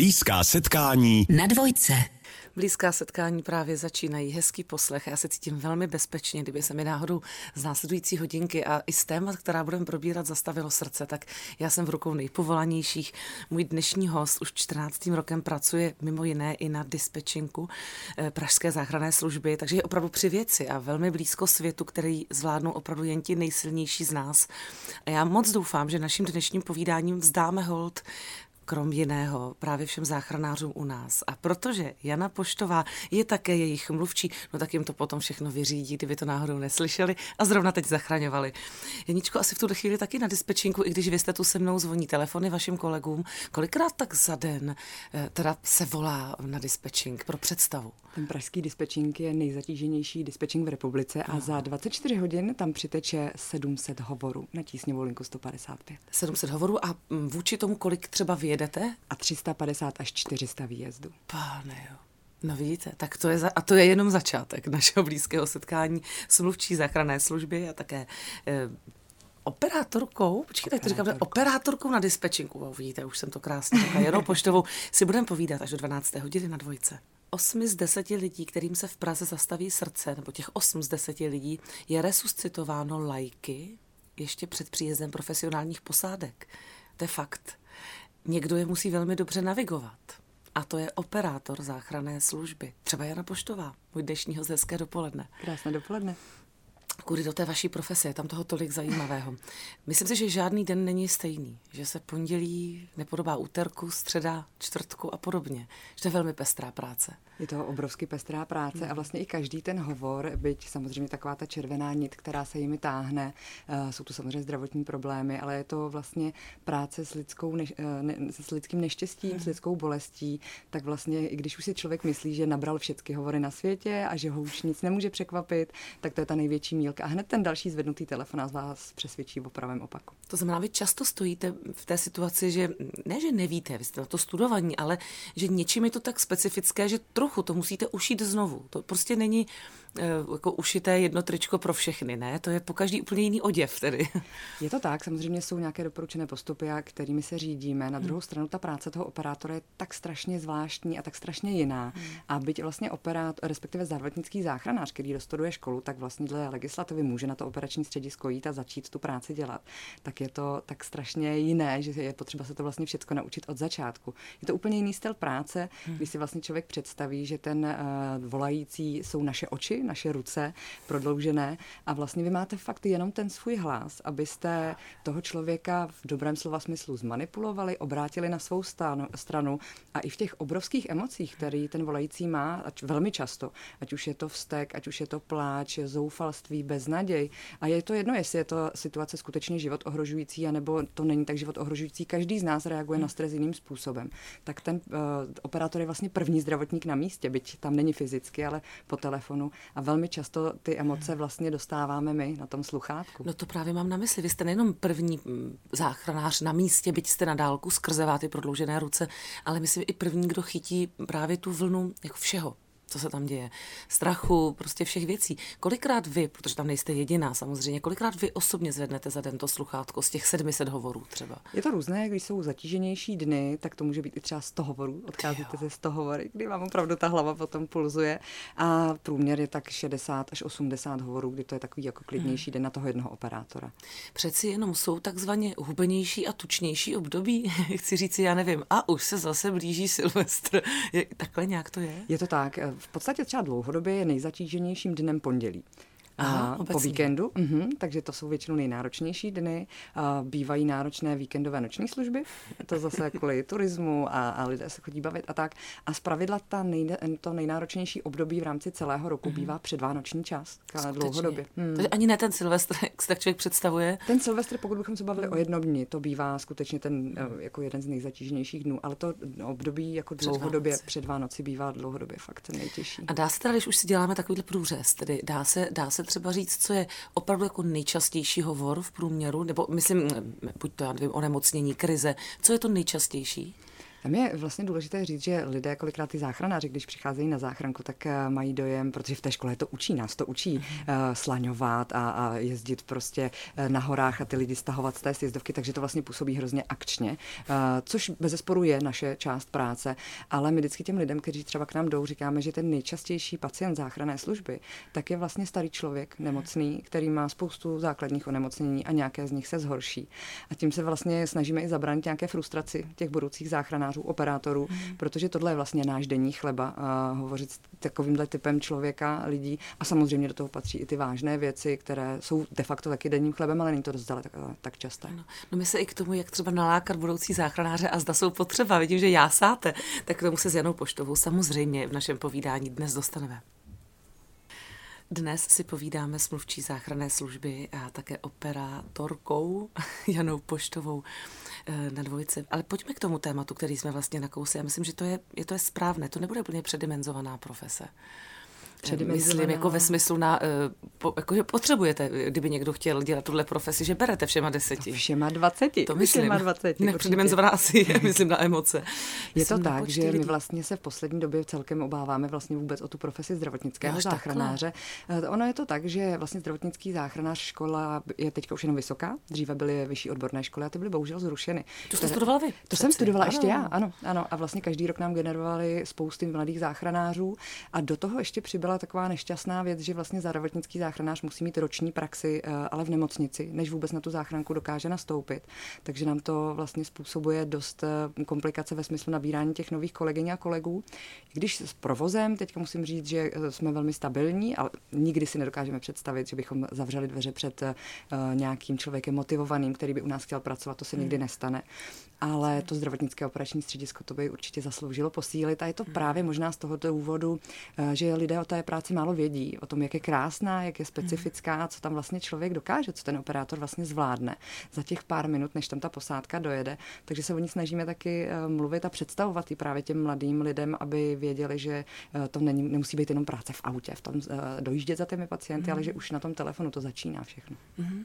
Blízká setkání na dvojce. Blízká setkání právě začínají. Hezký poslech. Já se cítím velmi bezpečně, kdyby se mi náhodou z následující hodinky a i z témat, která budeme probírat, zastavilo srdce, tak já jsem v rukou nejpovolanějších. Můj dnešní host už 14. rokem pracuje mimo jiné i na dispečinku eh, Pražské záchranné služby, takže je opravdu při věci a velmi blízko světu, který zvládnou opravdu jen ti nejsilnější z nás. A já moc doufám, že naším dnešním povídáním vzdáme hold krom jiného právě všem záchranářům u nás. A protože Jana Poštová je také jejich mluvčí, no tak jim to potom všechno vyřídí, kdyby to náhodou neslyšeli a zrovna teď zachraňovali. Janičko, asi v tuhle chvíli taky na dispečinku, i když vy jste tu se mnou zvoní telefony vašim kolegům, kolikrát tak za den eh, teda se volá na dispečink pro představu? Ten pražský dispečink je nejzatíženější dispečink v republice a za 24 hodin tam přiteče 700 hovorů na tísňovou linku 155. 700 hovorů a mm, vůči tomu, kolik třeba vyjede jedete? A 350 až 400 výjezdů. Páne jo. No vidíte, tak to je, za, a to je jenom začátek našeho blízkého setkání s mluvčí záchranné služby a také eh, operátorkou, počkejte, to říkám, operátorkou na dispečinku, wow, vidíte, už jsem to krásně řekla, Janou Poštovou, si budeme povídat až do 12. hodiny na dvojce. Osmi z deseti lidí, kterým se v Praze zastaví srdce, nebo těch osm z deseti lidí, je resuscitováno lajky ještě před příjezdem profesionálních posádek. To je fakt někdo je musí velmi dobře navigovat. A to je operátor záchranné služby. Třeba Jana Poštová, můj dnešního hezké dopoledne. Krásné dopoledne. Kudy do té vaší profese, je tam toho tolik zajímavého. Myslím si, že žádný den není stejný, že se pondělí nepodobá úterku, středa, čtvrtku a podobně. Že to je velmi pestrá práce. Je to obrovsky pestrá práce a vlastně i každý ten hovor, byť samozřejmě taková ta červená nit, která se jimi táhne, uh, jsou tu samozřejmě zdravotní problémy, ale je to vlastně práce s, lidskou neš, uh, ne, s lidským neštěstím, s lidskou bolestí, tak vlastně i když už si člověk myslí, že nabral všechny hovory na světě a že ho už nic nemůže překvapit, tak to je ta největší mílka. A hned ten další zvednutý telefon vás přesvědčí o pravém opaku. To znamená, vy často stojíte v té situaci, že ne, že nevíte, vy jste na to studovaní, ale že něčím je to tak specifické, že trochu trochu, to musíte ušít znovu. To prostě není jako ušité jedno tričko pro všechny, ne? To je po každý úplně jiný oděv tedy. Je to tak, samozřejmě jsou nějaké doporučené postupy, kterými se řídíme. Na hmm. druhou stranu ta práce toho operátora je tak strašně zvláštní a tak strašně jiná. Hmm. A byť vlastně operát, respektive zdravotnický záchranář, který dostuduje školu, tak vlastně dle legislativy může na to operační středisko jít a začít tu práci dělat. Tak je to tak strašně jiné, že je potřeba se to vlastně všechno naučit od začátku. Je to úplně jiný styl práce, hmm. když si vlastně člověk představí, že ten uh, volající jsou naše oči, naše ruce prodloužené. A vlastně vy máte fakt jenom ten svůj hlas, abyste toho člověka v dobrém slova smyslu zmanipulovali, obrátili na svou stanu, stranu a i v těch obrovských emocích, který ten volající má, ať velmi často, ať už je to vztek, ať už je to pláč, zoufalství, beznaděj. A je to jedno, jestli je to situace skutečně život ohrožující, anebo to není tak život ohrožující, každý z nás reaguje na stres jiným způsobem. Tak ten uh, operátor je vlastně první zdravotník na místě, byť tam není fyzicky, ale po telefonu a velmi často ty emoce vlastně dostáváme my na tom sluchátku. No to právě mám na mysli. Vy jste nejenom první mm, záchranář na místě, byť jste na dálku skrze ty prodloužené ruce, ale myslím i první, kdo chytí právě tu vlnu jako všeho co se tam děje, strachu, prostě všech věcí. Kolikrát vy, protože tam nejste jediná samozřejmě, kolikrát vy osobně zvednete za den to sluchátko z těch 700 hovorů třeba? Je to různé, když jsou zatíženější dny, tak to může být i třeba 100 hovorů. Odcházíte ze 100 hovory, kdy vám opravdu ta hlava potom pulzuje. A průměr je tak 60 až 80 hovorů, kdy to je takový jako klidnější hmm. den na toho jednoho operátora. Přeci jenom jsou takzvaně hubenější a tučnější období. Chci říct, já nevím, a už se zase blíží Silvestr. takhle nějak to je? Je to tak v podstatě třeba dlouhodobě je nejzatíženějším dnem pondělí. Aha, po víkendu, uh-huh, takže to jsou většinou nejnáročnější dny. Uh, bývají náročné víkendové noční služby, to zase kvůli turismu a, a lidé se chodí bavit a tak. A zpravidla ta nej, to nejnáročnější období v rámci celého roku uh-huh. bývá předvánoční čas, dlouhodobě. Hmm. Takže ani ne ten Silvestr, jak se tak člověk představuje? Ten Silvestr, pokud bychom se bavili uh-huh. o jednom dni, to bývá skutečně ten uh, jako jeden z nejzatíženějších dnů, ale to období jako dlouhodobě před Vánoci bývá dlouhodobě fakt nejtěžší. A dá se teda, když už si děláme takovýhle průřez, tedy dá se, dá se třeba říct, co je opravdu jako nejčastější hovor v průměru, nebo myslím, buď to, já nevím, onemocnění, krize, co je to nejčastější? Tam je vlastně důležité říct, že lidé, kolikrát ty záchranáři, když přicházejí na záchranku, tak eh, mají dojem, protože v té škole to učí, nás to učí uh, slaňovat a, a jezdit prostě eh, na horách a ty lidi stahovat z té sjezdovky, takže to vlastně působí hrozně akčně, uh, což bez zesporu je naše část práce, ale my vždycky těm lidem, kteří třeba k nám jdou, říkáme, že ten nejčastější pacient záchranné služby, tak je vlastně starý člověk, nemocný, který má spoustu základních onemocnění a nějaké z nich se zhorší. A tím se vlastně snažíme i zabránit nějaké frustraci těch budoucích záchranářů, operátorů, mm. protože tohle je vlastně náš denní chleba, a hovořit s takovýmhle typem člověka, lidí a samozřejmě do toho patří i ty vážné věci, které jsou de facto taky denním chlebem, ale není to dost tak, tak časté. No, no my se i k tomu, jak třeba nalákat budoucí záchranáře a zda jsou potřeba, vidím, že jásáte, tak k tomu se s Janou Poštovou samozřejmě v našem povídání dnes dostaneme. Dnes si povídáme s mluvčí záchranné služby a také operátorkou Janou Poštovou eh, na dvojice. Ale pojďme k tomu tématu, který jsme vlastně nakousli. Já myslím, že to je, je to je správné. To nebude úplně předimenzovaná profese. Myslím, jako ve smyslu na, uh, po, jako, že potřebujete, kdyby někdo chtěl dělat tuhle profesi, že berete všema deseti. Všema dvaceti. To myslím. Všema dvaceti. Nepředimenzovaná asi je, myslím, na emoce. Je to tak, že lidí. my vlastně se v poslední době celkem obáváme vlastně vůbec o tu profesi zdravotnického Až záchranáře. Takhle. Eh, ono je to tak, že vlastně zdravotnický záchranář škola je teďka už jenom vysoká, dříve byly vyšší odborné školy a ty byly bohužel zrušeny. To jste studovala vy? To Přeci. jsem studovala ano. ještě já, ano, ano. A vlastně každý rok nám generovali spousty mladých záchranářů a do toho ještě přibyla byla taková nešťastná věc, že vlastně zdravotnický záchranář musí mít roční praxi, eh, ale v nemocnici, než vůbec na tu záchranku dokáže nastoupit. Takže nám to vlastně způsobuje dost eh, komplikace ve smyslu nabírání těch nových kolegyň a kolegů. I když s provozem, teďka musím říct, že eh, jsme velmi stabilní, ale nikdy si nedokážeme představit, že bychom zavřeli dveře před nějakým člověkem motivovaným, který by u nás chtěl pracovat, to se nikdy hmm. nestane ale to zdravotnické operační středisko to by určitě zasloužilo posílit a je to hmm. právě možná z tohoto důvodu, eh, že lidé o té práci málo vědí, o tom, jak je krásná, jak je specifická, co tam vlastně člověk dokáže, co ten operátor vlastně zvládne za těch pár minut, než tam ta posádka dojede. Takže se o ní snažíme taky eh, mluvit a představovat i právě těm mladým lidem, aby věděli, že eh, to není, nemusí být jenom práce v autě, v tom dojíždět za těmi pacienty, mm. ale že už na tom telefonu to začíná všechno. Mm.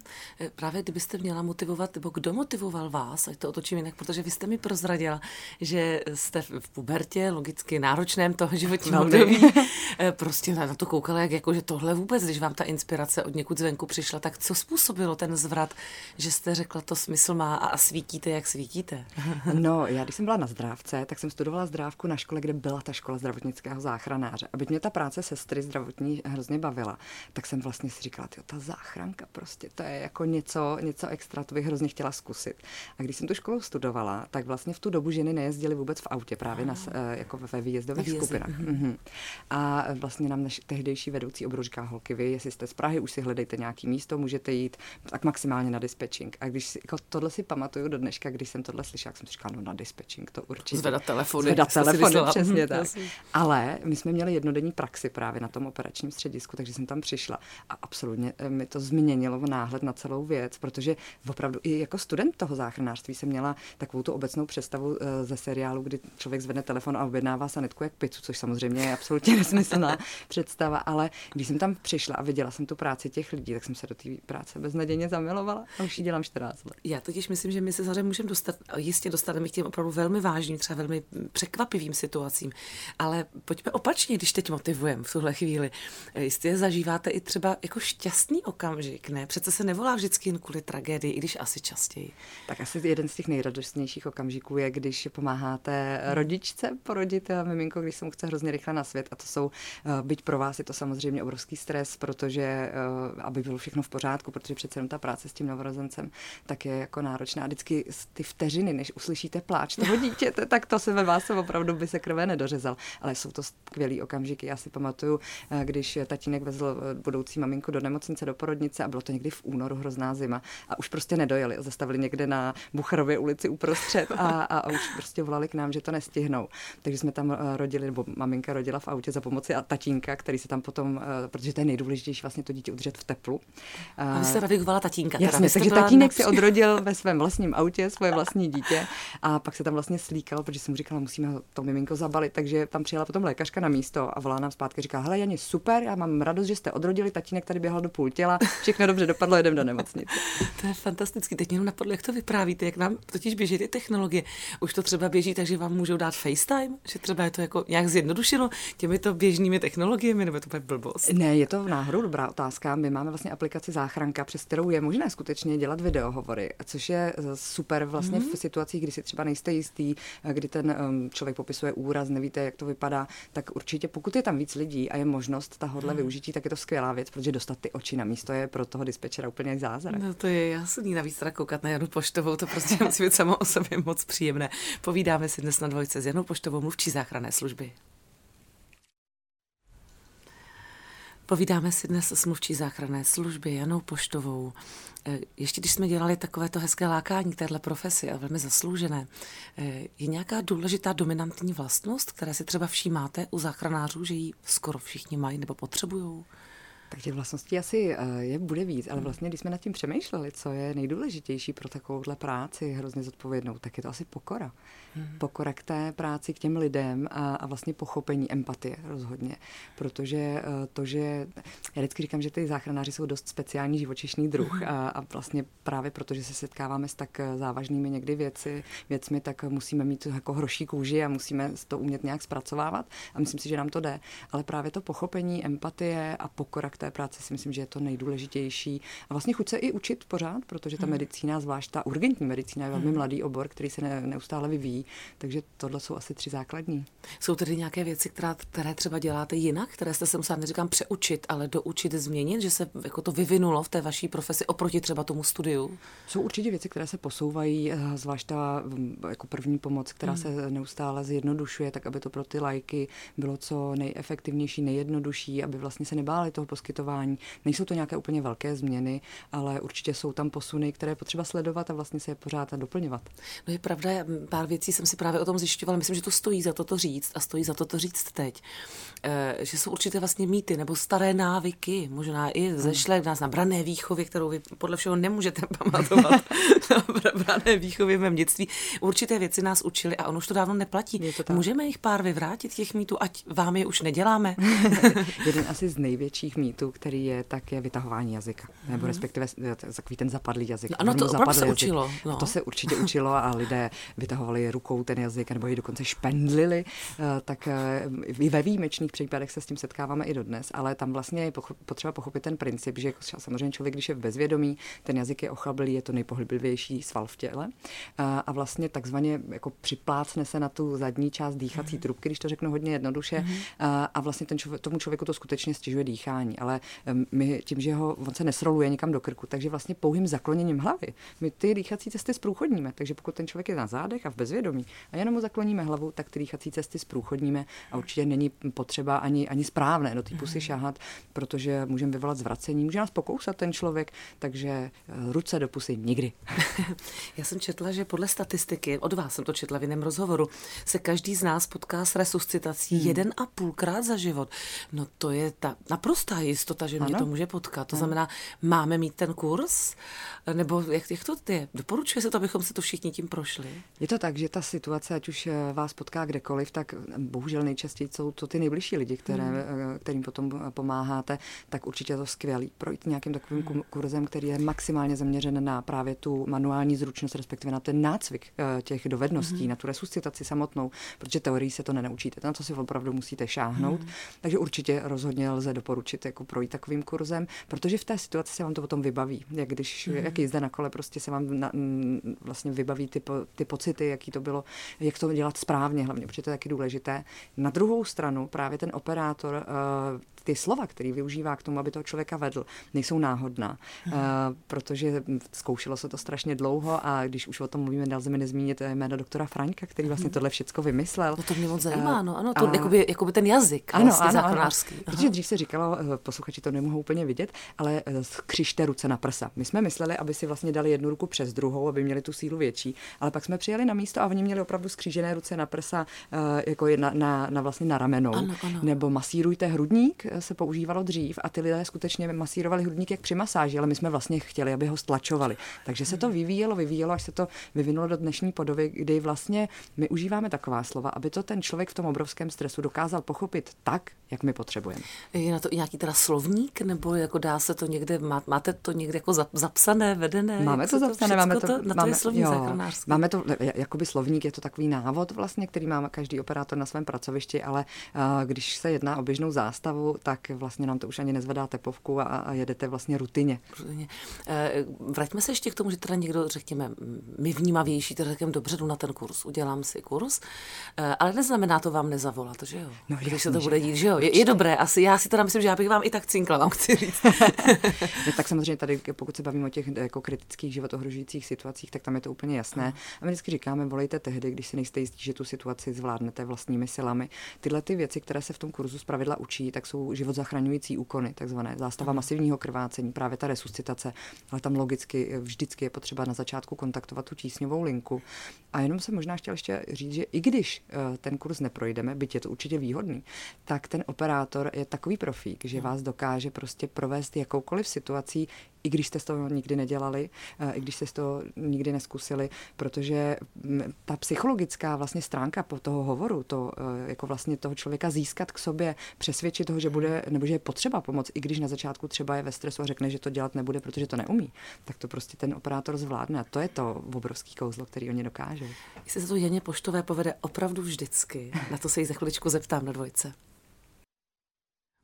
Právě kdybyste měla motivovat, nebo kdo motivoval vás, ať to otočím jinak, protože vy jste mi prozradila, že jste v pubertě, logicky náročném toho životního období, eh, prostě na, na to koukala, jak jako, že tohle vůbec, když vám ta inspirace od někud zvenku přišla, tak co způsobilo ten zvrat, že jste řekla, to smysl má a svítíte, jak svítíte? no, já když jsem byla na zdrávce, tak jsem studovala zdrávku na škole, kde byla ta škola zdravotnického záchranáře. Aby mě ta práce sestry zdravotní hrozně bavila, tak jsem vlastně si říkala, jo, ta záchranka prostě, to je jako něco, něco extra, to bych hrozně chtěla zkusit. A když jsem tu školu studovala, studovala, tak vlastně v tu dobu ženy nejezdily vůbec v autě, právě na, eh, jako ve výjezdových Výjezdy. skupinách. Mm-hmm. A vlastně nám naš tehdejší vedoucí říká, holky, vy, jestli jste z Prahy, už si hledejte nějaký místo, můžete jít tak maximálně na dispatching. A když si, jako tohle si pamatuju do dneška, když jsem tohle slyšela, jak jsem si říkala, no na dispatching, to určitě. Zvedat telefony. Zvedat telefony, přesně tak. Ale my jsme měli jednodenní praxi právě na tom operačním středisku, takže jsem tam přišla a absolutně eh, mi to změnilo náhled na celou věc, protože opravdu i jako student toho záchranářství jsem měla takovou tu obecnou představu eh, ze seriálu, kdy člověk zvedne telefon a objednává sanitku jak pizzu, což samozřejmě je absolutně nesmyslná představa, ale když jsem tam přišla a viděla jsem tu práci těch lidí, tak jsem se do té práce beznadějně zamilovala a už ji dělám 14 let. Já totiž myslím, že my se samozřejmě můžeme dostat, jistě dostaneme k těm opravdu velmi vážným, třeba velmi překvapivým situacím, ale pojďme opačně, když teď motivujeme v tuhle chvíli. Jistě zažíváte i třeba jako šťastný okamžik, ne? Přece se nevolá vždycky jen kvůli tragédii, i když asi častěji. Tak asi jeden z těch nejradostnějších nejlepších okamžiků je, když pomáháte rodičce porodit miminko, když se mu chce hrozně rychle na svět. A to jsou, eh, byť pro vás je to samozřejmě obrovský stres, protože eh, aby bylo všechno v pořádku, protože přece jenom ta práce s tím novorozencem tak je jako náročná. A vždycky ty vteřiny, než uslyšíte pláč toho dítěte, tak to se ve vás opravdu by se krve nedořezal. Ale jsou to skvělé okamžiky. Já si pamatuju, eh, když tatínek vezl budoucí maminku do nemocnice, do porodnice a bylo to někdy v únoru hrozná zima a už prostě nedojeli. Zastavili někde na Bucharově ulici uprostřed střed a, a už prostě volali k nám, že to nestihnou. Takže jsme tam eh, rodili, nebo maminka rodila v autě za pomoci a tatínka, který se tam potom, eh, protože to je nejdůležitější vlastně to dítě udržet v teplu. A vy jste navigovala tatínka. Jasně, takže tatínek si odrodil ve svém vlastním autě svoje vlastní dítě a pak se tam vlastně slíkal, protože jsem mu říkala, musíme to miminko zabalit, takže tam přijela potom lékařka na místo a volá nám zpátky, říká, hele Jani, super, já mám radost, že jste odrodili, tatínek tady běhal do půl těla, všechno dobře dopadlo, jedem do nemocnice. to je fantastický. Teď jenom napadlo, jak to vyprávíte, jak nám totiž běží ty technologie. Už to třeba běží, takže vám můžou dát FaceTime, že třeba je to jako nějak zjednodušeno těmito běžnými technologiemi, nebo to je blbost? Ne, je to v náhodou dobrá otázka. My máme vlastně aplikaci Záchranka, přes kterou je možné skutečně dělat videohovory, což je eh, super vlastně mm. v situacích, kdy si třeba nejste jistý, eh, kdy ten um, člověk popisuje úraz, nevíte, jak to vypadá, tak určitě pokud je tam víc lidí a je možnost tahohle mm. využití, tak je to skvělá věc, protože dostat ty oči na místo je pro toho dispečera úplně zázrak. No to je jasný, navíc teda koukat na Janu Poštovou, to prostě musí být samo o sobě moc příjemné. Povídáme si dnes na dvojce s Janou Poštovou, mluvčí záchranné služby. Povídáme si dnes s mluvčí záchranné služby Janou Poštovou. E, ještě když jsme dělali takovéto hezké lákání k téhle profesi a velmi zasloužené, e, je nějaká důležitá dominantní vlastnost, které si třeba všímáte u záchranářů, že ji skoro všichni mají nebo potřebují? Tak těch vlastností asi eh, je bude víc, ale vlastně, když jsme nad tím přemýšleli, co je nejdůležitější pro takovouhle práci, hrozně zodpovědnou, tak je to asi pokora. Hmm. Pokora k té práci, k těm lidem a, a vlastně pochopení empatie rozhodně. Protože eh, to, že já vždycky říkám, že ty záchranáři jsou dost speciální živočišný druh hmm. a, a vlastně právě protože se setkáváme s tak eh, závažnými někdy věci, věcmi, tak musíme mít jako hroší kůži a musíme to umět nějak zpracovávat a myslím si, že nám to jde. Ale právě to pochopení, empatie a pokora k té práci si myslím, že je to nejdůležitější. A vlastně chuť se i učit pořád, protože ta hmm. medicína, zvlášť ta urgentní medicína, je velmi hmm. mladý obor, který se ne, neustále vyvíjí. Takže tohle jsou asi tři základní. Jsou tedy nějaké věci, která, které třeba děláte jinak, které jste se musela, neříkám přeučit, ale doučit, změnit, že se jako to vyvinulo v té vaší profesi oproti třeba tomu studiu? Jsou určitě věci, které se posouvají, eh, zvlášť ta mm, jako první pomoc, která hmm. se neustále zjednodušuje, tak aby to pro ty lajky bylo co nejefektivnější, nejjednodušší, aby vlastně se nebáli toho poskytování. Nejsou to nějaké úplně velké změny, ale určitě jsou tam posuny, které je potřeba sledovat a vlastně se je pořád a doplňovat. No je pravda, pár věcí jsem si právě o tom zjišťovala. Myslím, že to stojí za to to říct a stojí za to to říct teď. E, že jsou určité vlastně mýty nebo staré návyky, možná i zešle nás na brané výchově, kterou vy podle všeho nemůžete pamatovat. na brané výchově v dětství. Určité věci nás učili a on už to dávno neplatí. To Můžeme jich pár vyvrátit, těch mýtů, ať vám je už neděláme. Jeden asi z největších mýtů, který je, tak je vytahování jazyka. Nebo mhm. respektive eh, takový ten zapadlý jazyk. No, ano, to opravdu se jazyk. učilo. No. To se určitě učilo a lidé vytahovali rukou ten jazyk, nebo ji dokonce špendlili. Eh, tak eh, i ve výjimečných případech se s tím setkáváme i dodnes, ale tam vlastně je potřeba pochopit ten princip, že samozřejmě člověk, když je v bezvědomí, ten jazyk je ochlablý, je to nejpohyblivější sval v těle a vlastně takzvaně jako připlácne se na tu zadní část dýchací mhm. trubky, když to řeknu hodně jednoduše, mhm. a vlastně ten člověk, tomu člověku to skutečně stěžuje dýchání, ale my tím, že ho on se nesroluje někam do krku, takže vlastně pouhým zakloněním hlavy my ty dýchací cesty zprůchodníme. Takže pokud ten člověk je na zádech a v bezvědomí a jenom mu zakloníme hlavu, tak ty dýchací cesty zprůchodníme a určitě není potřeba ani, ani správné do té pusy šahat, protože můžeme vyvolat zvracení, může nás pokousat ten člověk, takže eh, ruce do pusy nikdy. Já jsem četla, že podle statistiky, od vás jsem to četla v jiném rozhovoru, se každý z nás potká s resuscitací hmm. jeden a půlkrát za život. No to je ta naprostá jistota, že mě to může potkat. To znamená, máme mít ten kurz, nebo jak, jak to je? Doporučuje se to, abychom se to všichni tím prošli? Je to tak, že ta situace, ať už eh, vás potká kdekoliv, tak eh, bohužel nejčastěji jsou to ty nejbližší lidi, které, hmm. Eh, kterým potom pomáháte, tak určitě je to skvělý. Projít nějakým takovým hmm. kurzem, který je maximálně zaměřen na právě tu manuální zručnost, respektive na ten nácvik těch dovedností, hmm. na tu resuscitaci samotnou, protože teorii se to nenaučíte. Na to si opravdu musíte šáhnout. Hmm. Takže určitě rozhodně lze doporučit jako projít takovým kurzem, protože v té situaci se vám to potom vybaví. Jak když, mm. jak jízda na kole, prostě se vám na, vlastně vybaví ty, po, ty pocity, jaký to bylo, jak to dělat správně hlavně, protože to je taky důležité. Na druhou stranu právě ten operátor uh, ty slova, který využívá k tomu, aby toho člověka vedl, nejsou náhodná, uh, protože zkoušelo se to strašně dlouho a když už o tom mluvíme, nelze mi nezmínit jméno doktora Franka, který vlastně hmm. tohle všechno vymyslel. No to mě moc zajímá, no ano, to a, jakoby, jakoby ten jazyk ano, vlastně ano, ano, Protože dřív se říkalo, eh, posluchači to nemohou úplně vidět, ale eh, skřižte ruce na prsa. My jsme mysleli, aby si vlastně dali jednu ruku přes druhou, aby měli tu sílu větší, ale pak jsme přijeli na místo a oni měli opravdu skřížené ruce na prsa, jako na, na, na vlastně na ramenou. Ano, ano. Nebo masírujte hrudník, se používalo dřív a ty lidé skutečně masírovali hrudník jak při masáži, ale my jsme vlastně chtěli, aby ho stlačovali. Takže se to vyvíjelo, vyvíjelo, až se to vyvinulo do dnešní podoby, kdy vlastně my užíváme taková slova, aby to ten člověk v tom obrovském stresu dokázal pochopit tak, jak my potřebujeme. Je na to i nějaký teda slovník, nebo jako dá se to někde, máte to někde jako zapsané, vedené? Máme to zapsané, to máme to, to, na máme, to je slovník jo, Máme to, jakoby slovník, je to takový návod vlastně, který má každý operátor na svém pracovišti, ale uh, když se jedná o běžnou zástavu, tak vlastně nám to už ani nezvedá tepovku a, a jedete vlastně rutině. rutině. Uh, vraťme se ještě k tomu, že teda někdo, řekněme, my vnímavější, teda řekněme, dobře jdu na ten kurz, udělám si kurz, uh, ale neznamená to vám nezavolat, že jo? No, když se to bude dít, že jo? Je, je dobré, asi já si teda myslím, že já bych vám i tak cinkla, vám chci říct. no, tak samozřejmě tady, pokud se bavíme o těch jako kritických životohrožujících situacích, tak tam je to úplně jasné. A my vždycky říkáme, volejte tehdy, když si nejste jistí, že tu situaci zvládnete vlastními silami. Tyhle ty věci, které se v tom kurzu zpravidla učí, tak jsou život zachraňující úkony, takzvané zástava masivního krvácení, právě ta resuscitace, ale tam logicky vždycky je potřeba na začátku kontaktovat tu tísňovou linku. A jenom jsem možná chtěl ještě říct, že i když eh, ten kurz neprojdeme, byť je to určitě výhodný, tak ten operátor je takový profík, že vás dokáže prostě provést jakoukoliv situací, i když jste to nikdy nedělali, eh, i když jste to nikdy neskusili, protože mm, ta psychologická vlastně stránka po toho hovoru, to eh, jako vlastně toho člověka získat k sobě, přesvědčit toho, že bude, nebo že je potřeba pomoct, i když na začátku třeba je ve stresu a řekne, že to dělat nebude, protože to neumí, tak to prostě ten operátor zvládne. A to je to obrovský kouzlo, který oni dokážou. Jestli se to Janě Poštové povede opravdu vždycky, na to se jí za chviličku zeptám na dvojce.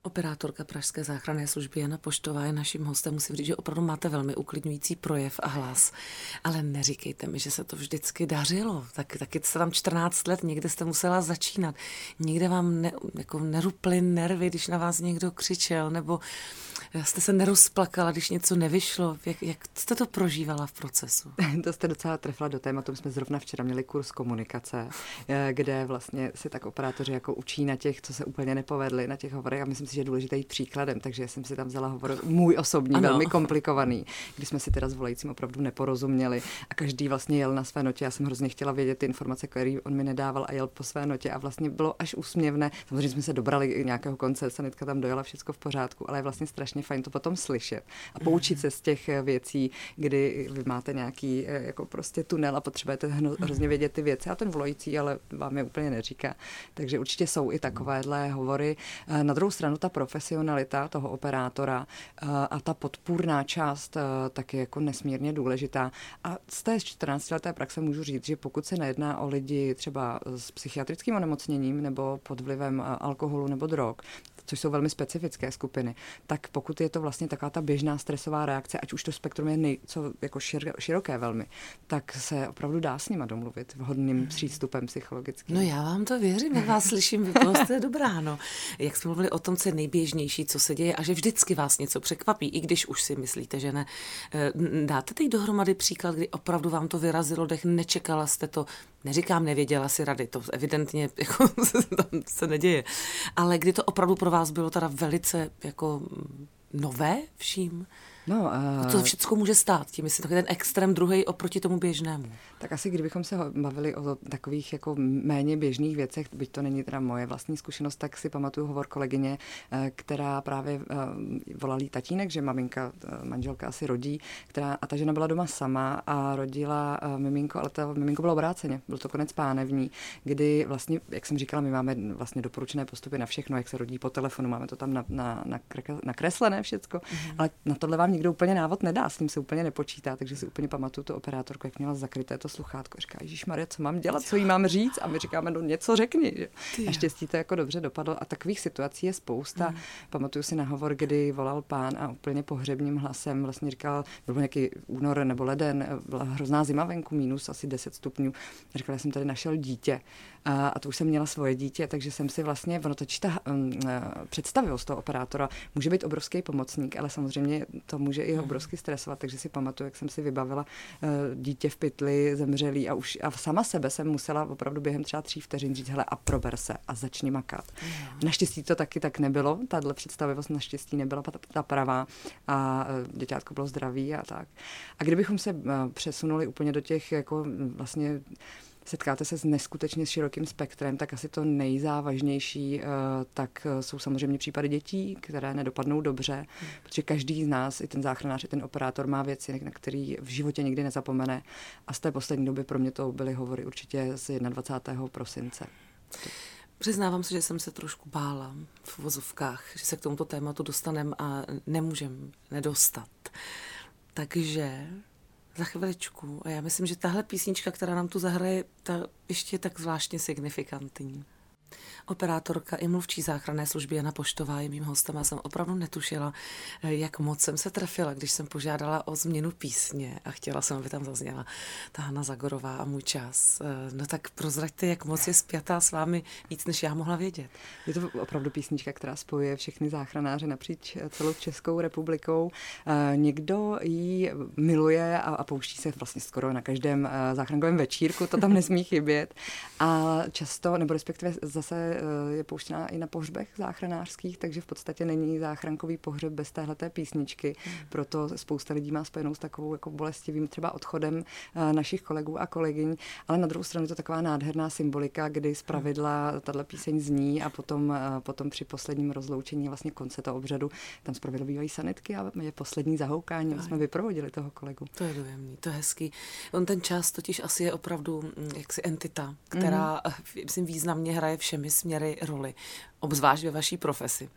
Operátorka Pražské záchranné služby Jana Poštová je naším hostem. Musím říct, že opravdu máte velmi uklidňující projev a hlas. Ale neříkejte mi, že se to vždycky dařilo. Tak, taky jste tam 14 let, někde jste musela začínat. Nikde vám ne, jako neruply nervy, když na vás někdo křičel, nebo jste se nerozplakala, když něco nevyšlo. Jak, jak jste to prožívala v procesu? to jste docela trefila do tématu. My jsme zrovna včera měli kurz komunikace, eh, kde vlastně si tak operátoři jako učí na těch, co se úplně nepovedli, na těch hovorech. A myslím si, že je důležité jít příkladem, takže jsem si tam vzala hovor můj osobní, ano. velmi komplikovaný, kdy jsme si teda s volajícím opravdu neporozuměli a každý vlastně jel na své notě. Já jsem hrozně chtěla vědět ty informace, které on mi nedával a jel po své notě a vlastně bylo až úsměvné. Samozřejmě jsme se dobrali nějakého konce, sanitka tam dojela, všechno v pořádku, ale je vlastně strašně fajn to potom slyšet a poučit se z těch věcí, kdy vy máte nějaký eh, jako prostě tunel a potřebujete hrozně vědět ty věci a ten volající ale vám je úplně neříká. Takže určitě jsou i takovéhle hovory. Eh, na druhou stranu ta profesionalita toho operátora eh, a ta podpůrná část eh, taky jako nesmírně důležitá. A z té 14 leté praxe můžu říct, že pokud se nejedná o lidi třeba s psychiatrickým onemocněním nebo pod vlivem alkoholu nebo drog, což jsou velmi specifické skupiny, tak pokud je to vlastně taková ta běžná stresová reakce, ať už to spektrum je nejco jako šir, široké velmi, tak se opravdu dá s nima domluvit vhodným hmm. přístupem psychologickým. No já vám to věřím, já vás slyším, vy jste dobrá, no. Jak jsme mluvili o tom, co nejběžnější, co se děje a že vždycky vás něco překvapí, i když už si myslíte, že ne. Eh, dáte teď dohromady příklad, kdy opravdu vám to vyrazilo dech, nečekala jste to, neříkám, nevěděla si rady, to evidentně jako, se neděje, ale kdy to opravdu pro vás bylo teda velice jako nové vším? No, uh, to všechno může stát, tím jestli takový ten extrém druhý oproti tomu běžnému. Tak asi kdybychom se bavili o takových jako méně běžných věcech, byť to není teda moje vlastní zkušenost, tak si pamatuju hovor kolegyně, eh, která právě uh, volala tatínek, že maminka, manželka asi rodí, která, a ta žena byla doma sama a rodila miminko, ale to miminko bylo obráceně, byl to konec pánevní, kdy vlastně, jak jsem říkala, my máme vlastně doporučené postupy na všechno, jak se rodí po telefonu, máme to tam na, na, na, nakreslené všecko, mm-hmm. ale na tohle vám nikdo úplně návod nedá, s tím se úplně nepočítá, takže si úplně pamatuju tu operátorku, jak měla zakryté to sluchátko. Říká, Ježíš Maria, co mám dělat, co jí mám říct? A my říkáme, no něco řekni. Že? Naštěstí to jako dobře dopadlo a takových situací je spousta. Hmm. Pamatuju si na hovor, kdy volal pán a úplně pohřebním hlasem vlastně říkal, byl nějaký únor nebo leden, byla hrozná zima venku, minus asi 10 stupňů. Říkal, já jsem tady našel dítě a, a to už jsem měla svoje dítě, takže jsem si vlastně, ono totiž ta um, představivost toho operátora může být obrovský pomocník, ale samozřejmě to může i obrovsky stresovat, takže si pamatuju, jak jsem si vybavila uh, dítě v pytli, zemřelý a už a sama sebe jsem musela opravdu během třeba tří vteřin říct, hele a prober se a začni makat. Mm. Naštěstí to taky tak nebylo, tahle představivost naštěstí nebyla ta, pravá a uh, děťátko bylo zdravý a tak. A kdybychom se uh, přesunuli úplně do těch jako vlastně setkáte se s neskutečně širokým spektrem, tak asi to nejzávažnější, eh, tak eh, jsou samozřejmě případy dětí, které nedopadnou dobře, hmm. protože každý z nás, i ten záchranář, i ten operátor má věci, na který v životě nikdy nezapomene. A z té poslední doby pro mě to byly hovory určitě z 21. prosince. Přiznávám se, že jsem se trošku bála v vozovkách, že se k tomuto tématu dostanem a nemůžem nedostat. Takže za chviličku, a já myslím, že tahle písnička, která nám tu zahraje, ta ještě je tak zvláštně signifikantní. Operátorka i mluvčí záchranné služby Jana Poštová je mým hostem. Já jsem opravdu netušila, jak moc jsem se trefila, když jsem požádala o změnu písně a chtěla jsem, aby tam zazněla ta Hanna Zagorová a můj čas. No tak prozraďte, jak moc je spjatá s vámi víc, než já mohla vědět. Je to opravdu písnička, která spojuje všechny záchranáře napříč celou Českou republikou. Eh, někdo ji miluje a, pouští se vlastně skoro na každém eh, záchrankovém večírku, to tam nesmí chybět. A často, nebo respektive zase Eh, je pouštěná i na pohřbech záchranářských, takže v podstatě není záchrankový pohřeb bez téhleté písničky. Hmm. Proto spousta lidí má spojenou s takovou jako bolestivým třeba odchodem eh, našich kolegů a kolegyň, ale na druhou stranu je to taková nádherná symbolika, kdy z pravidla tahle píseň zní a potom, eh, potom při posledním rozloučení vlastně konce toho obřadu tam zpravidla bývají sanitky a je poslední zahoukání. My jsme vyprovodili toho kolegu. To je dojemný, to je hezký. On ten čas totiž asi je opravdu mm, jaksi entita, která, mm. myslím, významně hraje všemi směry roli, obzvlášť ve vaší profesi.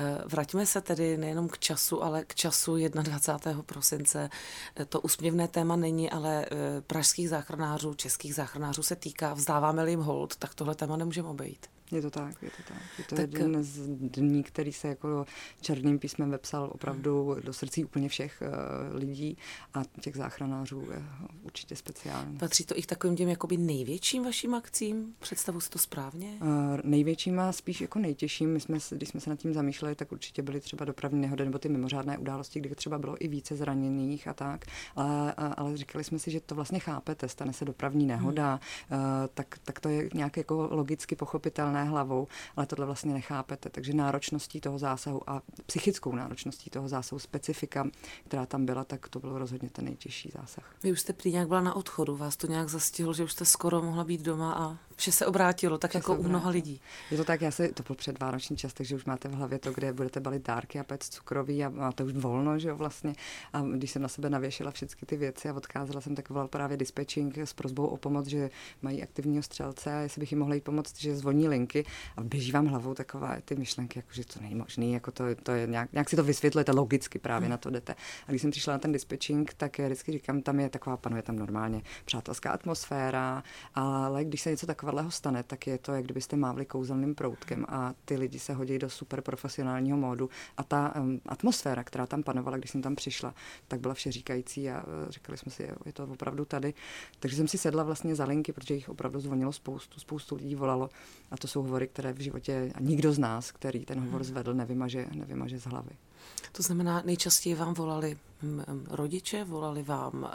Eh, vraťme se tedy nejenom k času, ale k času 21. prosince. Eh, to úsměvné téma není, ale eh, pražských záchranářů, českých záchranářů se týká. Vzdáváme-li jim hold, tak tohle téma nemůžeme obejít. Je to tak, je to tak. Je to tak, jeden z dní, který se jako černým písmem vepsal opravdu do srdcí úplně všech uh, lidí a těch záchranářů je určitě speciální. Patří to i k takovým těm jakoby největším vaším akcím? Představu si to správně? Uh, největším a spíš jako nejtěžším. My jsme, když jsme se nad tím zamýšleli, tak určitě byly třeba dopravní nehody nebo ty mimořádné události, kdy třeba bylo i více zraněných a tak. Ale, ale říkali jsme si, že to vlastně chápete, stane se dopravní nehoda, hmm. uh, tak, tak to je nějak jako logicky pochopitelné zaměřené hlavou, ale tohle vlastně nechápete. Takže náročností toho zásahu a psychickou náročností toho zásahu, specifika, která tam byla, tak to byl rozhodně ten nejtěžší zásah. Vy už jste prý nějak byla na odchodu, vás to nějak zastihlo, že už jste skoro mohla být doma a vše se obrátilo, tak vše jako u mnoha lidí. Je to tak, já se, to byl předvánoční čas, takže už máte v hlavě to, kde budete balit dárky a pec cukroví a máte už volno, že jo, vlastně. A když jsem na sebe navěšila všechny ty věci a odkázala jsem, tak volal právě dispatching s prozbou o pomoc, že mají aktivního střelce a jestli bych jim mohla jít pomoct, že zvoní linky a běží vám hlavou taková ty myšlenky, jako, že to není možné, jako to, to je nějak, nějak, si to vysvětlujete logicky, právě hmm. na to jdete. A když jsem přišla na ten dispatching, tak já vždycky říkám, tam je taková, panuje tam normálně přátelská atmosféra, ale když se něco takového stane, tak je to, jak kdybyste mávli kouzelným proutkem a ty lidi se hodí do super profesionálního módu a ta um, atmosféra, která tam panovala, když jsem tam přišla, tak byla vše říkající a uh, říkali jsme si, je to opravdu tady. Takže jsem si sedla vlastně za linky, protože jich opravdu zvonilo spoustu, spoustu lidí volalo a to jsou hovory, které v životě a nikdo z nás, který ten hovor hmm. zvedl, nevymaže, nevymaže z hlavy. To znamená, nejčastěji vám volali rodiče, volali vám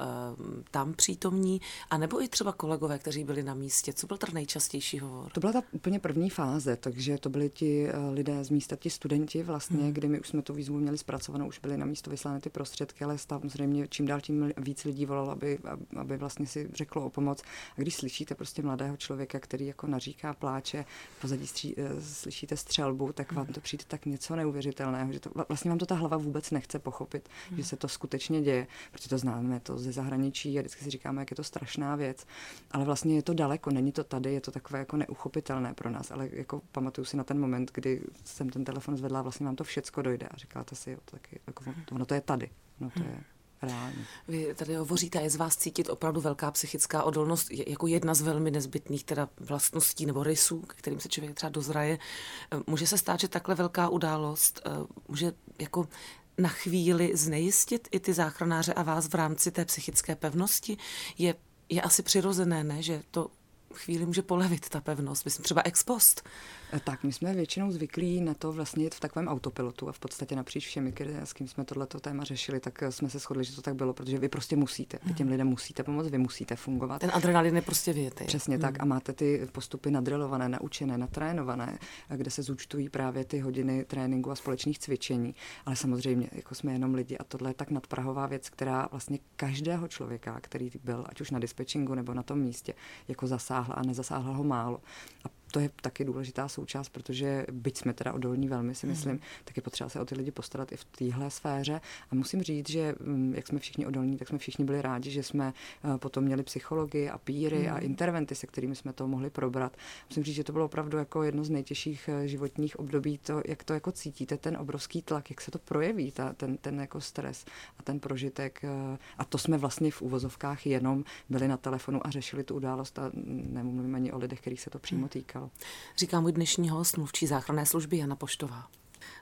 tam přítomní, anebo i třeba kolegové, kteří byli na místě. Co byl ten nejčastější hovor? To byla ta úplně první fáze, takže to byli ti eh, lidé z místa, ti studenti vlastně, hmm. kdy my už jsme tu výzvu měli zpracovanou, už byly na místo vyslány ty prostředky, ale samozřejmě čím dál tím víc lidí volalo, aby, aby vlastně si řeklo o pomoc. A když slyšíte prostě mladého člověka, který jako naříká, pláče, pozadí stří, eh, slyšíte střelbu, tak vám hmm. to přijde tak něco neuvěřitelného, že to, vlastně vám to ta hlava vůbec nechce pochopit, hmm. že se to skutečně děje, protože to známe to ze zahraničí a vždycky si říkáme, jak je to strašná věc, ale vlastně je to daleko, není to tady, je to takové jako neuchopitelné pro nás, ale jako pamatuju si na ten moment, kdy jsem ten telefon zvedla vlastně vám to všecko dojde a říkáte si, jo, to taky, jako, ono to je tady, no to je reálně. Vy tady hovoříte, je z vás cítit opravdu velká psychická odolnost jako jedna z velmi nezbytných teda vlastností nebo rysů, kterým se člověk třeba dozraje. Může se stát, že takhle velká událost eh, může jako na chvíli znejistit i ty záchranáře a vás v rámci té psychické pevnosti? Je, je asi přirozené, ne, že to chvíli může polevit ta pevnost, myslím třeba ex post. Eh, tak, my jsme většinou zvyklí na to vlastně jít v takovém autopilotu a v podstatě napříč všemi, s kým jsme tohleto téma řešili, tak eh, jsme se shodli, že to tak bylo, protože vy prostě musíte, vy těm lidem musíte pomoct, vy musíte fungovat. Ten adrenalin je prostě věty. Přesně hmm. tak a máte ty postupy nadrilované, naučené, natrénované, eh, kde se zúčtují právě ty hodiny tréninku a společných cvičení. Ale samozřejmě, jako jsme jenom lidi a tohle je tak nadprahová věc, která vlastně každého člověka, který byl ať už na dispečingu nebo na tom místě, jako zasáhla a nezasáhla ho málo. A to je taky důležitá součást, protože byť jsme teda odolní velmi, si myslím, mm. tak je potřeba se o ty lidi postarat i v téhle sféře. A musím říct, že mm, jak jsme všichni odolní, tak jsme všichni byli rádi, že jsme uh, potom měli psychologii a píry mm. a interventy, se kterými jsme to mohli probrat. Musím říct, že to bylo opravdu jako jedno z nejtěžších uh, životních období, to, jak to jako cítíte, ten obrovský tlak, jak se to projeví, ta, ten, ten jako stres a ten prožitek. Uh, a to jsme vlastně v úvozovkách jenom byli na telefonu a řešili tu událost a nemluvím ani o lidech, kterých se to přímo týkalo. Říká můj dnešní host, mluvčí záchranné služby Jana Poštová.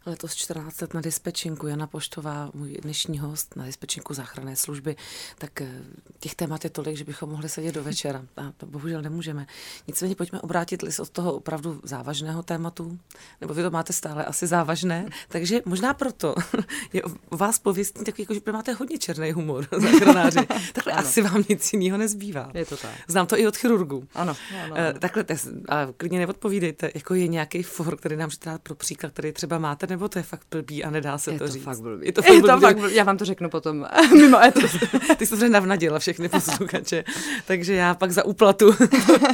Letos 14 let na dispečinku Jana Poštová, můj dnešní host na dispečinku záchranné služby, tak eh, těch témat je tolik, že bychom mohli sedět do večera a to bohužel nemůžeme. Nicméně pojďme obrátit list od toho opravdu závažného tématu, nebo vy to máte stále asi závažné, takže možná proto je u vás pověstný takový, jako, že máte hodně černý humor, záchranáři. Takhle ano. asi vám nic jiného nezbývá. Je to tak. Znám to i od chirurgů. Ano. ano, eh, ano. Takhle, a klidně neodpovídejte, jako je nějaký for, který nám můžete pro příklad, který třeba máte nebo to je fakt blbý a nedá se je to, to říct? Fakt blbý. Je to fakt, je blbý. To fakt blbý. Já vám to řeknu potom mimo eto. Ty jsi to navnadila všechny posluchače, takže já pak za úplatu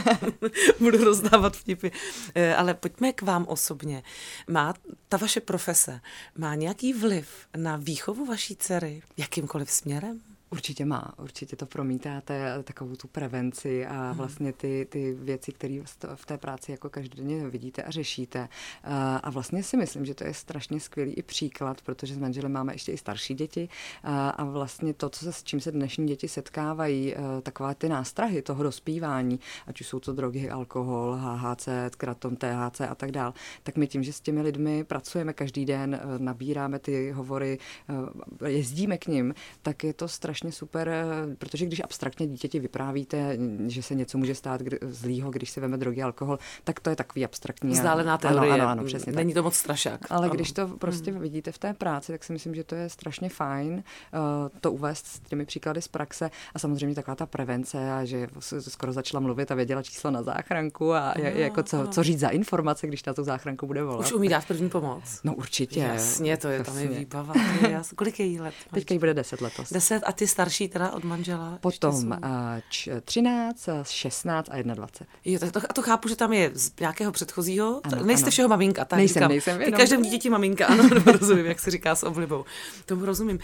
budu rozdávat vtipy. Eh, ale pojďme k vám osobně. Má ta vaše profese, má nějaký vliv na výchovu vaší dcery jakýmkoliv směrem? Určitě má, určitě to promítáte, takovou tu prevenci a hmm. vlastně ty, ty věci, které v té práci jako každodenně vidíte a řešíte. A vlastně si myslím, že to je strašně skvělý i příklad, protože s manželem máme ještě i starší děti a vlastně to, co se, s čím se dnešní děti setkávají, takové ty nástrahy toho dospívání, ať už jsou to drogy, alkohol, HHC, kratom, THC a tak dál, tak my tím, že s těmi lidmi pracujeme každý den, nabíráme ty hovory, jezdíme k ním, tak je to strašně strašně super, eh, protože když abstraktně dítěti vyprávíte, že se něco může stát zlýho, když si veme drogy, alkohol, tak to je takový abstraktní. Vzdálená teorie. Ano, ano, ano přesně Není tak. to moc strašák. Ale ano. když to prostě hmm. vidíte v té práci, tak si myslím, že to je strašně fajn uh, to uvést s těmi příklady z praxe a samozřejmě taková ta prevence a že skoro začala mluvit a věděla číslo na záchranku a ano, jako co, co říct za informace, když na tu záchranku bude volat. Už umí dát první pomoc. No určitě. Jasně, to je jasně. tam je výbava. Kolik je jí let? Teďka jí bude 10 letos. 10 a ty starší teda od manžela? Potom uh, č, 13, 16 a 21. Jo, to, a to chápu, že tam je z nějakého předchozího. Ano, Nejste ano. všeho maminka, tak nejsem, říkám. Nejsem, Ty každém dítěti maminka, ano, rozumím, jak se říká s oblibou. Tomu rozumím.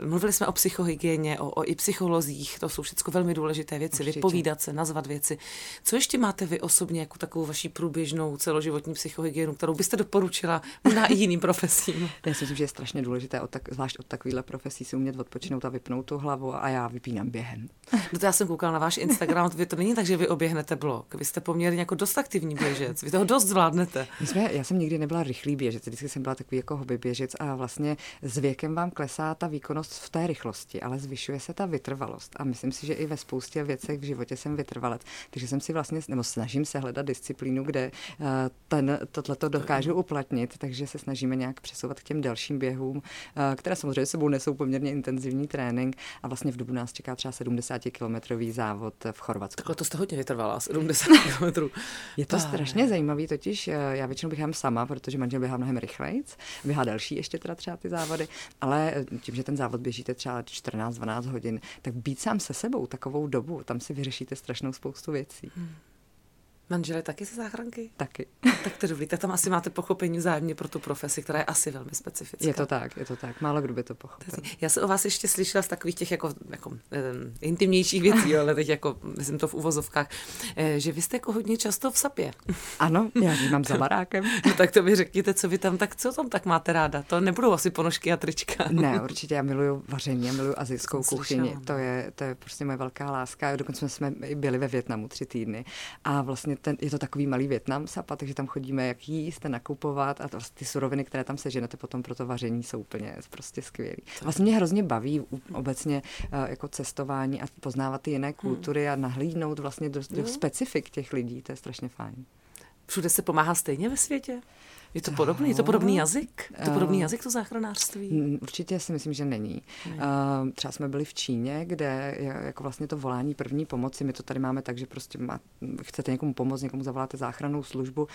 Uh, mluvili jsme o psychohygieně, o, o i psycholozích, to jsou všechno velmi důležité věci, Určitě. vypovídat se, nazvat věci. Co ještě máte vy osobně jako takovou vaší průběžnou celoživotní psychohygienu, kterou byste doporučila možná i jiným profesím? Já si myslím, že je strašně důležité, od tak, zvlášť od takovýchhle profesí si umět odpočinout a vypnout tu hlavu a já vypínám během. No to já jsem koukal na váš Instagram, vy to není tak, že vy oběhnete blok. Vy jste poměrně jako dost aktivní běžec. Vy toho dost zvládnete. My jsme, já jsem nikdy nebyla rychlý běžec, vždycky jsem byla takový jako hobby běžec a vlastně s věkem vám klesá ta výkonnost v té rychlosti, ale zvyšuje se ta vytrvalost. A myslím si, že i ve spoustě věcech v životě jsem vytrvalec. Takže jsem si vlastně, nebo snažím se hledat disciplínu, kde uh, ten, tohleto dokážu uplatnit, takže se snažíme nějak přesouvat k těm dalším běhům, uh, které samozřejmě sebou nesou poměrně intenzivní trénink a vlastně v Dubu nás čeká třeba 70-kilometrový závod v Chorvatsku. Takhle to jste hodně vytrvala, 70 kilometrů. Je to strašně zajímavý, totiž já většinou běhám sama, protože manžel běhá mnohem rychleji, běhá další ještě teda třeba ty závody, ale tím, že ten závod běžíte třeba 14-12 hodin, tak být sám se sebou takovou dobu, tam si vyřešíte strašnou spoustu věcí. Hmm. Manžele taky ze záchranky? Taky. tak to dobrý, tak tam asi máte pochopení vzájemně pro tu profesi, která je asi velmi specifická. Je to tak, je to tak. Málo kdo by to pochopil. Já se o vás ještě slyšela z takových těch jako, jako um, intimnějších věcí, ale teď jako, myslím to v uvozovkách, eh, že vy jste jako hodně často v sapě. Ano, já mám za barákem. no tak to mi řekněte, co vy tam, tak co tam tak máte ráda? To nebudou asi ponožky a trička. ne, určitě, já miluju vaření, já miluju azijskou kuchyni. To je, to je prostě moje velká láska. Dokonce jsme byli ve Větnamu tři týdny a vlastně ten, je to takový malý Větnam sapa, takže tam chodíme jak jíst, nakupovat a to, ty suroviny, které tam seženete potom pro to vaření, jsou úplně prostě skvělý. Vlastně mě hrozně baví obecně uh, jako cestování a poznávat ty jiné kultury hmm. a nahlídnout vlastně do, do specifik těch lidí, to je strašně fajn. Všude se pomáhá stejně ve světě? Je to podobný, je to podobný jazyk? Je to podobný jazyk to záchranářství? Určitě si myslím, že není. Ne. Třeba jsme byli v Číně, kde jako vlastně to volání první pomoci, my to tady máme tak, že prostě má, chcete někomu pomoct, někomu zavoláte záchrannou službu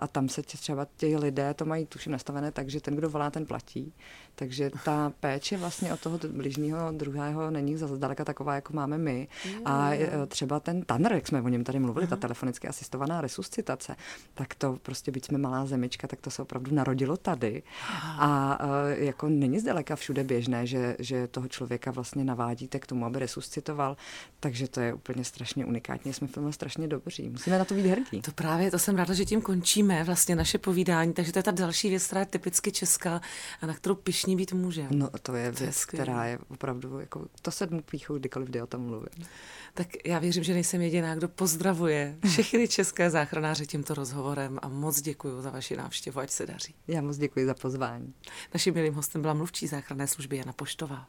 a tam se třeba ti lidé to mají tuším nastavené tak, že ten, kdo volá, ten platí. Takže ta péče vlastně od toho bližního druhého není zase zdaleka taková, jako máme my. A třeba ten Tanner, jak jsme o něm tady mluvili, Aha. ta telefonicky asistovaná resuscitace, tak to prostě, byť jsme malá zemička, tak to se opravdu narodilo tady. A jako není zdaleka všude běžné, že, že toho člověka vlastně navádíte k tomu, aby resuscitoval. Takže to je úplně strašně unikátní. Jsme v tomhle strašně dobří. Musíme na to být hrdí. To právě, to jsem ráda, že tím končíme vlastně naše povídání. Takže to je ta další věc, která je typicky česká a na kterou pišní být může. No to je to věc, je která je opravdu, jako, to se mu píchou, kdykoliv jde o tom mluvit. Tak já věřím, že nejsem jediná, kdo pozdravuje všechny české záchranáře tímto rozhovorem a moc děkuji za vaši návštěvu, ať se daří. Já moc děkuji za pozvání. Naším milým hostem byla mluvčí záchranné služby Jana Poštová.